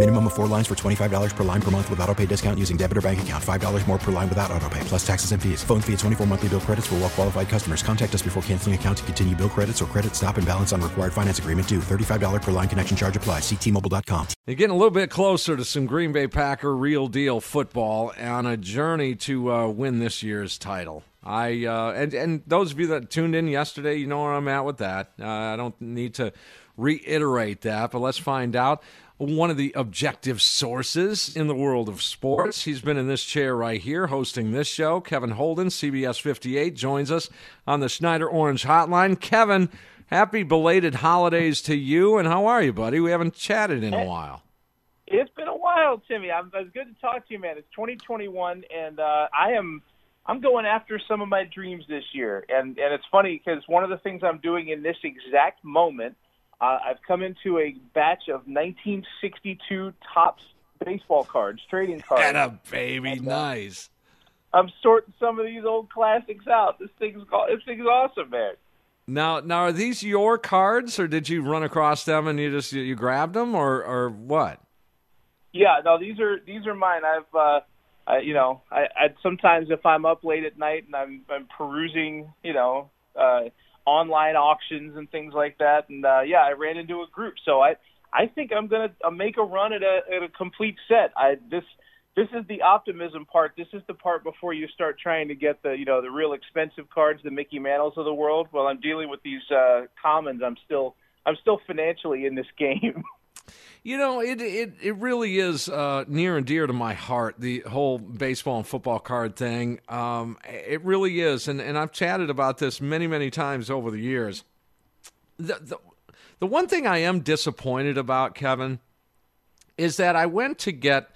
Minimum of four lines for $25 per line per month with auto pay discount using debit or bank account. $5 more per line without auto pay, plus taxes and fees. Phone fee at 24 monthly bill credits for well qualified customers. Contact us before canceling account to continue bill credits or credit stop and balance on required finance agreement due. $35 per line connection charge applies. Ctmobile.com. You're getting a little bit closer to some Green Bay Packer real deal football on a journey to uh, win this year's title. I uh, and and those of you that tuned in yesterday, you know where I'm at with that. Uh, I don't need to reiterate that, but let's find out. One of the objective sources in the world of sports. He's been in this chair right here hosting this show. Kevin Holden, CBS 58, joins us on the Schneider Orange Hotline. Kevin, happy belated holidays to you, and how are you, buddy? We haven't chatted in a while. It's been a while, Timmy. I'm, it's good to talk to you, man. It's 2021, and uh, I am I'm going after some of my dreams this year, and and it's funny because one of the things I'm doing in this exact moment, uh, I've come into a batch of 1962 Topps baseball cards, trading cards. And a baby, And, uh, nice. I'm sorting some of these old classics out. This thing's called, this thing's awesome, man. Now, now are these your cards, or did you run across them and you just you grabbed them, or or what? Yeah, no, these are these are mine. I've uh I, you know, I I sometimes if I'm up late at night and I'm I'm perusing, you know, uh online auctions and things like that and uh yeah, I ran into a group. So I I think I'm to uh, make a run at a at a complete set. I this this is the optimism part. This is the part before you start trying to get the, you know, the real expensive cards, the Mickey Mantles of the world. While I'm dealing with these uh commons, I'm still I'm still financially in this game. You know, it it it really is uh, near and dear to my heart. The whole baseball and football card thing. Um, it really is, and and I've chatted about this many many times over the years. The the the one thing I am disappointed about, Kevin, is that I went to get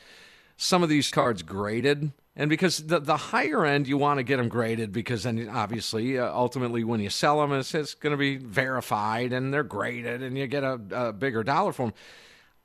some of these cards graded. And because the the higher end, you want to get them graded because then obviously, uh, ultimately, when you sell them, it's, it's going to be verified and they're graded, and you get a, a bigger dollar for them.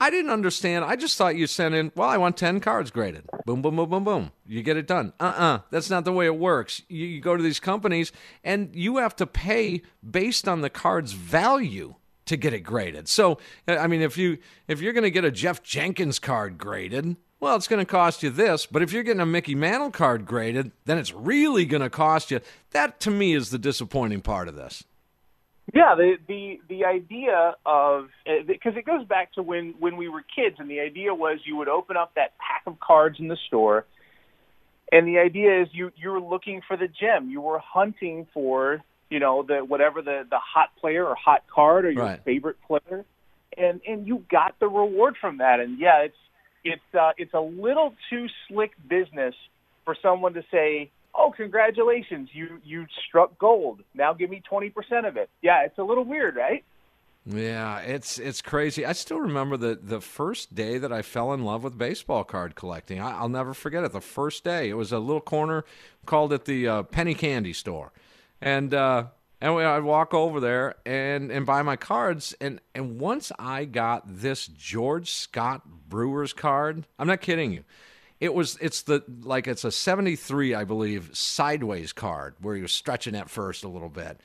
I didn't understand. I just thought you sent in, well, I want 10 cards graded. Boom, boom, boom, boom, boom. You get it done. Uh uh-uh, uh. That's not the way it works. You, you go to these companies and you have to pay based on the card's value to get it graded. So, I mean, if you if you're going to get a Jeff Jenkins card graded, well, it's going to cost you this. But if you're getting a Mickey Mantle card graded, then it's really going to cost you. That to me is the disappointing part of this. Yeah, the the the idea of eh, because it goes back to when when we were kids, and the idea was you would open up that pack of cards in the store, and the idea is you you were looking for the gem, you were hunting for you know the whatever the the hot player or hot card or your Right. favorite player, and and you got the reward from that, and yeah, it's it's uh, it's a little too slick business for someone to say, "Oh, congratulations, you you struck gold. Now give me twenty percent of it." Yeah, it's a little weird, right? Yeah, it's it's crazy. I still remember the the first day that I fell in love with baseball card collecting. I, I'll never forget it. The first day, it was a little corner called it the uh, penny candy store, and uh, and I'd walk over there and and buy my cards. And and once I got this George Scott Brewers card, I'm not kidding you. It was it's the like it's a 73 I believe sideways card where he was stretching at first a little bit.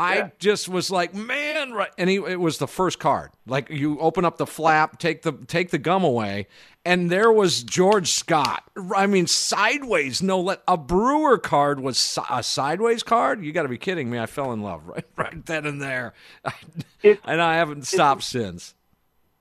I just was like, man, right. And he, it was the first card. Like you open up the flap, take the take the gum away, and there was George Scott. I mean, sideways. No, let a Brewer card was a sideways card. You got to be kidding me! I fell in love right, right then and there, and I haven't stopped since.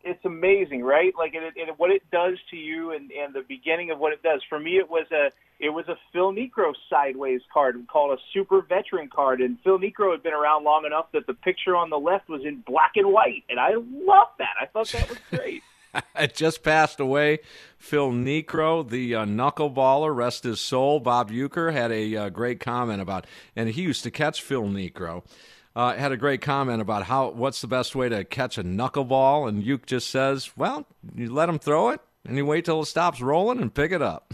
It's amazing, right? Like it, it, what it does to you, and, and the beginning of what it does. For me, it was a it was a Phil Niekro sideways card called a super veteran card, and Phil Niekro had been around long enough that the picture on the left was in black and white, and I loved that. I thought that was great. It just passed away. Phil Niekro, the uh, knuckleballer, rest his soul. Bob Uecker had a uh, great comment about, and he used to catch Phil Niekro. Uh, had a great comment about how what's the best way to catch a knuckleball, and Uke just says, "Well, you let him throw it, and you wait till it stops rolling and pick it up."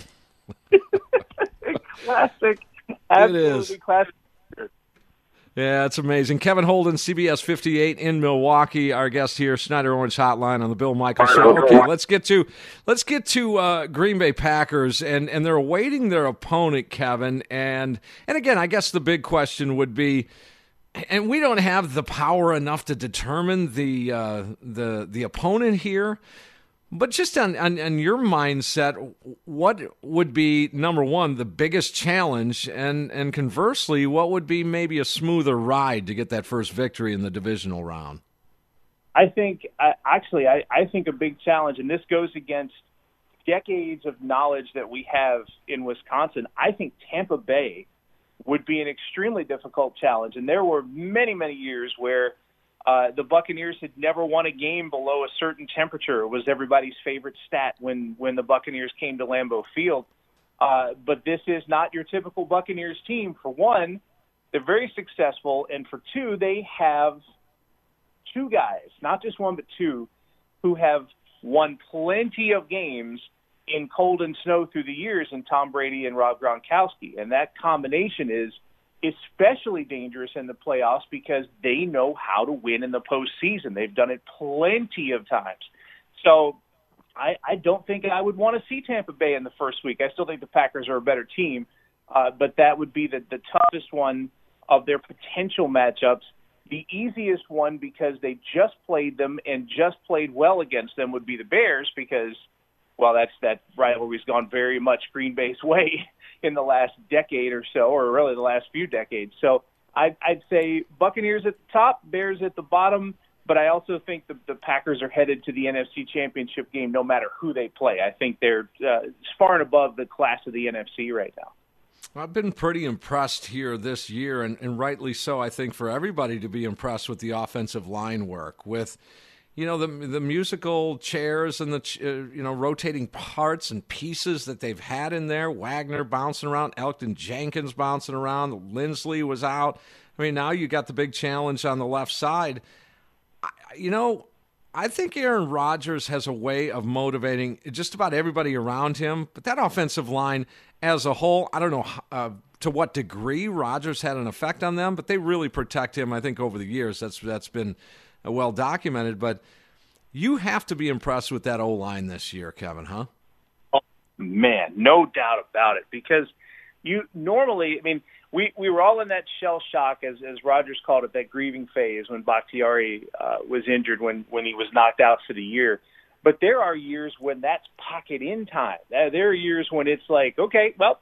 classic, absolutely it is. classic. Yeah, it's amazing. Kevin Holden, CBS 58 in Milwaukee, our guest here, Schneider Orange Hotline on the Bill Michael Show. Okay, let's get to let's get to uh, Green Bay Packers, and and they're awaiting their opponent, Kevin, and and again, I guess the big question would be, and we don't have the power enough to determine the uh, the the opponent here. But just on, on, on, your mindset, what would be number one the biggest challenge, and and conversely, what would be maybe a smoother ride to get that first victory in the divisional round? I think actually, I, I think a big challenge, and this goes against decades of knowledge that we have in Wisconsin. I think Tampa Bay would be an extremely difficult challenge, and there were many many years where uh, the Buccaneers had never won a game below a certain temperature. It was everybody's favorite stat when when the Buccaneers came to Lambeau Field. Uh, but this is not your typical Buccaneers team. For one, they're very successful, and for two, they have two guys, not just one but two, who have won plenty of games in cold and snow through the years in Tom Brady and Rob Gronkowski. And that combination is especially dangerous in the playoffs because they know how to win in the postseason. They've done it plenty of times. So I, I don't think I would want to see Tampa Bay in the first week. I still think the Packers are a better team, uh, but that would be the, the toughest one of their potential matchups. The easiest one because they just played them and just played well against them would be the Bears because, well, that's that rivalry's gone very much Green Bay's way in the last decade or so, or really the last few decades. So I'd, I'd say Buccaneers at the top, Bears at the bottom. But I also think the, the Packers are headed to the NFC Championship game no matter who they play. I think they're uh, far and above the class of the NFC right now. I've been pretty impressed here this year, and, and rightly so. I think for everybody to be impressed with the offensive line work, with you know the the musical chairs and the uh, you know rotating parts and pieces that they've had in there. Wagner bouncing around, Elgton Jenkins bouncing around, Linsley was out. I mean, now you got the big challenge on the left side. I, you know, I think Aaron Rodgers has a way of motivating just about everybody around him. But that offensive line as a whole, I don't know uh, to what degree Rodgers had an effect on them, but they really protect him. I think over the years that's that's been well documented. But you have to be impressed with that O line this year, Kevin, huh? Oh, man, no doubt about it. Because you normally, I mean, we we were all in that shell shock, as as Rodgers called it, that grieving phase when Bakhtiari uh, was injured, when when he was knocked out for the year. But there are years when that's pocket in time. There are years when it's like, okay, well,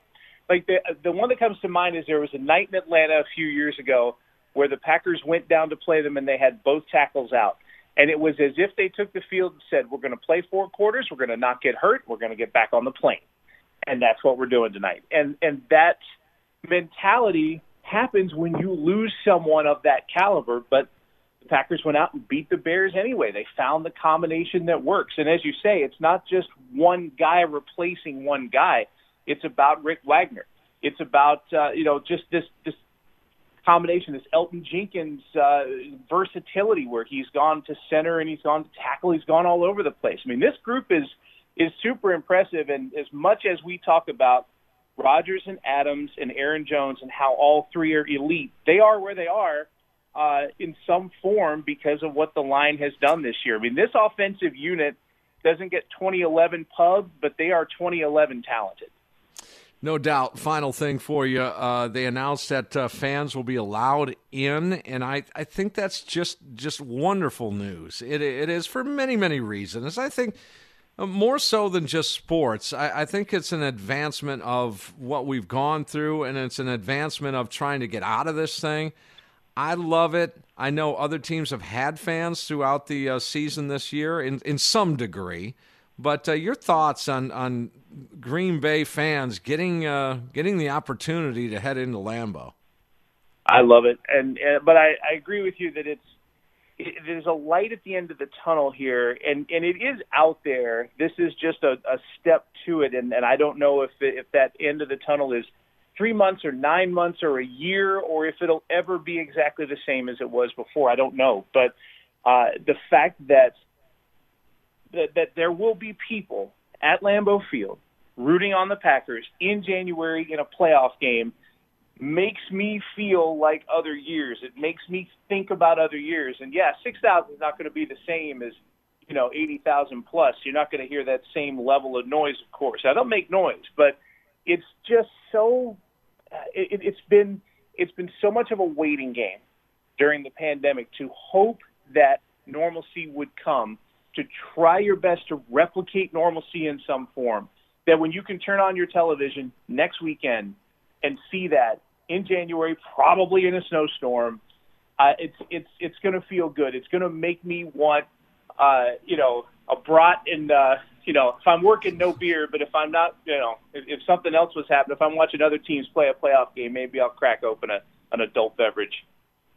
like the the one that comes to mind is there was a night in Atlanta a few years ago where the Packers went down to play them and they had both tackles out. And it was as if they took the field and said, We're going to play four quarters, we're going to not get hurt, we're going to get back on the plane. And that's what we're doing tonight. And and that mentality happens when you lose someone of that caliber, but the Packers went out and beat the Bears anyway. They found the combination that works. And as you say, it's not just one guy replacing one guy. It's about Rick Wagner. It's about uh, you know just this this combination, this Elgton Jenkins uh, versatility, where he's gone to center and he's gone to tackle, he's gone all over the place. I mean, this group is is super impressive, and as much as we talk about Rodgers and Adams and Aaron Jones and how all three are elite, they are where they are uh, in some form because of what the line has done this year. I mean, this offensive unit doesn't get 2011 pub, but they are 2011 talented. No doubt. Final thing for you. Uh, they announced that uh, fans will be allowed in, and I, I think that's just just wonderful news. It, it is for many, many reasons. I think uh, more so than just sports. I, I think it's an advancement of what we've gone through, and it's an advancement of trying to get out of this thing. I love it. I know other teams have had fans throughout the uh, season this year in, in some degree. But uh, your thoughts on, on Green Bay fans getting uh, getting the opportunity to head into Lambeau? I love it, and uh, but I, I agree with you that it's it, there's a light at the end of the tunnel here, and and it is out there. This is just a, a step to it, and and I don't know if it, if that end of the tunnel is three months or nine months or a year, or if it'll ever be exactly the same as it was before. I don't know, but uh, the fact that that, that there will be people at Lambeau Field rooting on the Packers in January in a playoff game makes me feel like other years. It makes me think about other years. And yeah, 6,000 is not going to be the same as, you know, 80,000 plus. You're not going to hear that same level of noise, of course. I don't make noise, but it's just so uh, it, it's been it's been so much of a waiting game during the pandemic to hope that normalcy would come to try your best to replicate normalcy in some form that when you can turn on your television next weekend and see that in January, probably in a snowstorm, uh, it's it's it's going to feel good. It's going to make me want, uh, you know, a brat and uh, you know, if I'm working, no beer. But if I'm not, you know, if, if something else was happening, if I'm watching other teams play a playoff game, maybe I'll crack open a, an adult beverage.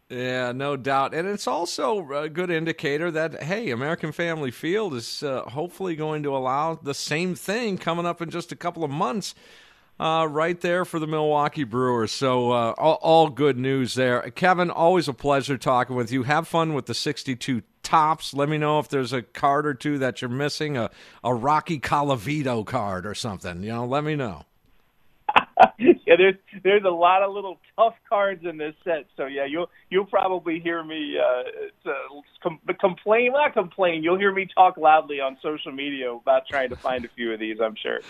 Yeah, no doubt. And it's also a good indicator that, hey, American Family Field is uh, hopefully going to allow the same thing coming up in just a couple of months. Uh, right there for the Milwaukee Brewers. So, uh, all, all, good news there. Kevin, always a pleasure talking with you. Have fun with the 62 Topps. Let me know if there's a card or two that you're missing, a, a Rocky Colavito card or something. You know, let me know. Yeah, there's there's a lot of little tough cards in this set. So yeah, you'll you'll probably hear me uh, com- complain, not complain. You'll hear me talk loudly on social media about trying to find a few of these. I'm sure.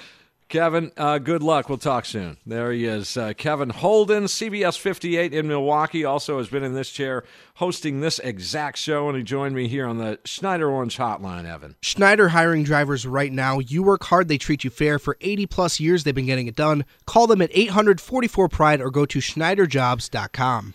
Kevin, uh, good luck. We'll talk soon. There he is. Uh, Kevin Holden, CBS 58 in Milwaukee, also has been in this chair hosting this exact show, and he joined me here on the Schneider Orange Hotline, Evan. Schneider hiring drivers right now. You work hard, they treat you fair. For 80 plus years, they've been getting it done. Call them at 844 Pride or go to SchneiderJobs.com.